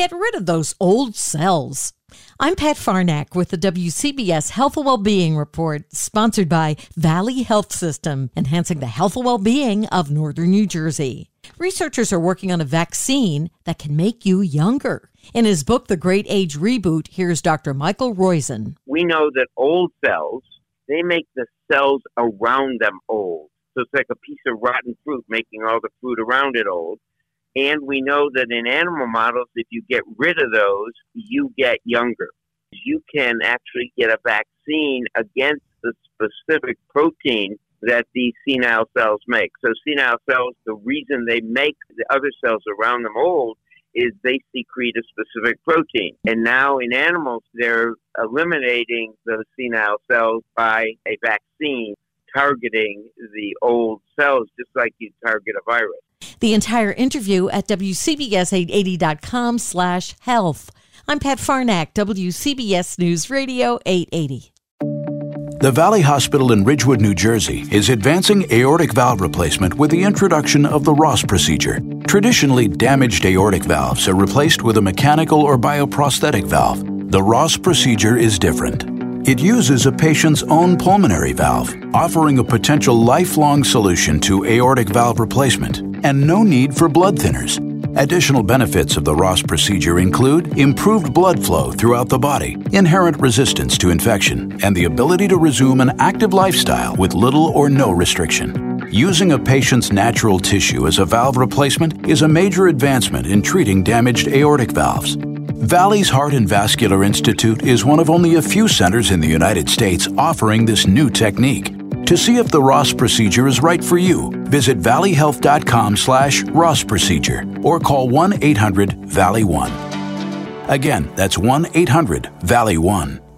get rid of those old cells. I'm Pat Farnack with the WCBS Health and Wellbeing Report, sponsored by Valley Health System, enhancing the health and well-being of northern New Jersey. Researchers are working on a vaccine that can make you younger. In his book, The Great Age Reboot, here's Dr. Michael Roizen. We know that old cells, they make the cells around them old. So it's like a piece of rotten fruit making all the fruit around it old. And we know that in animal models, if you get rid of those, you get younger. You can actually get a vaccine against the specific protein that these senile cells make. So, senile cells, the reason they make the other cells around them old is they secrete a specific protein. And now in animals, they're eliminating those senile cells by a vaccine targeting the old cells, just like you target a virus. The entire interview at WCBS880.com slash health. I'm Pat Farnack, WCBS News Radio 880. The Valley Hospital in Ridgewood, New Jersey is advancing aortic valve replacement with the introduction of the Ross procedure. Traditionally, damaged aortic valves are replaced with a mechanical or bioprosthetic valve. The Ross procedure is different. It uses a patient's own pulmonary valve, offering a potential lifelong solution to aortic valve replacement and no need for blood thinners. Additional benefits of the Ross procedure include improved blood flow throughout the body, inherent resistance to infection, and the ability to resume an active lifestyle with little or no restriction. Using a patient's natural tissue as a valve replacement is a major advancement in treating damaged aortic valves. Valley's Heart and Vascular Institute is one of only a few centers in the United States offering this new technique. To see if the Ross procedure is right for you, visit valleyhealth.com slash Ross procedure or call 1-800-VALLEY-1. Again, that's 1-800-VALLEY-1.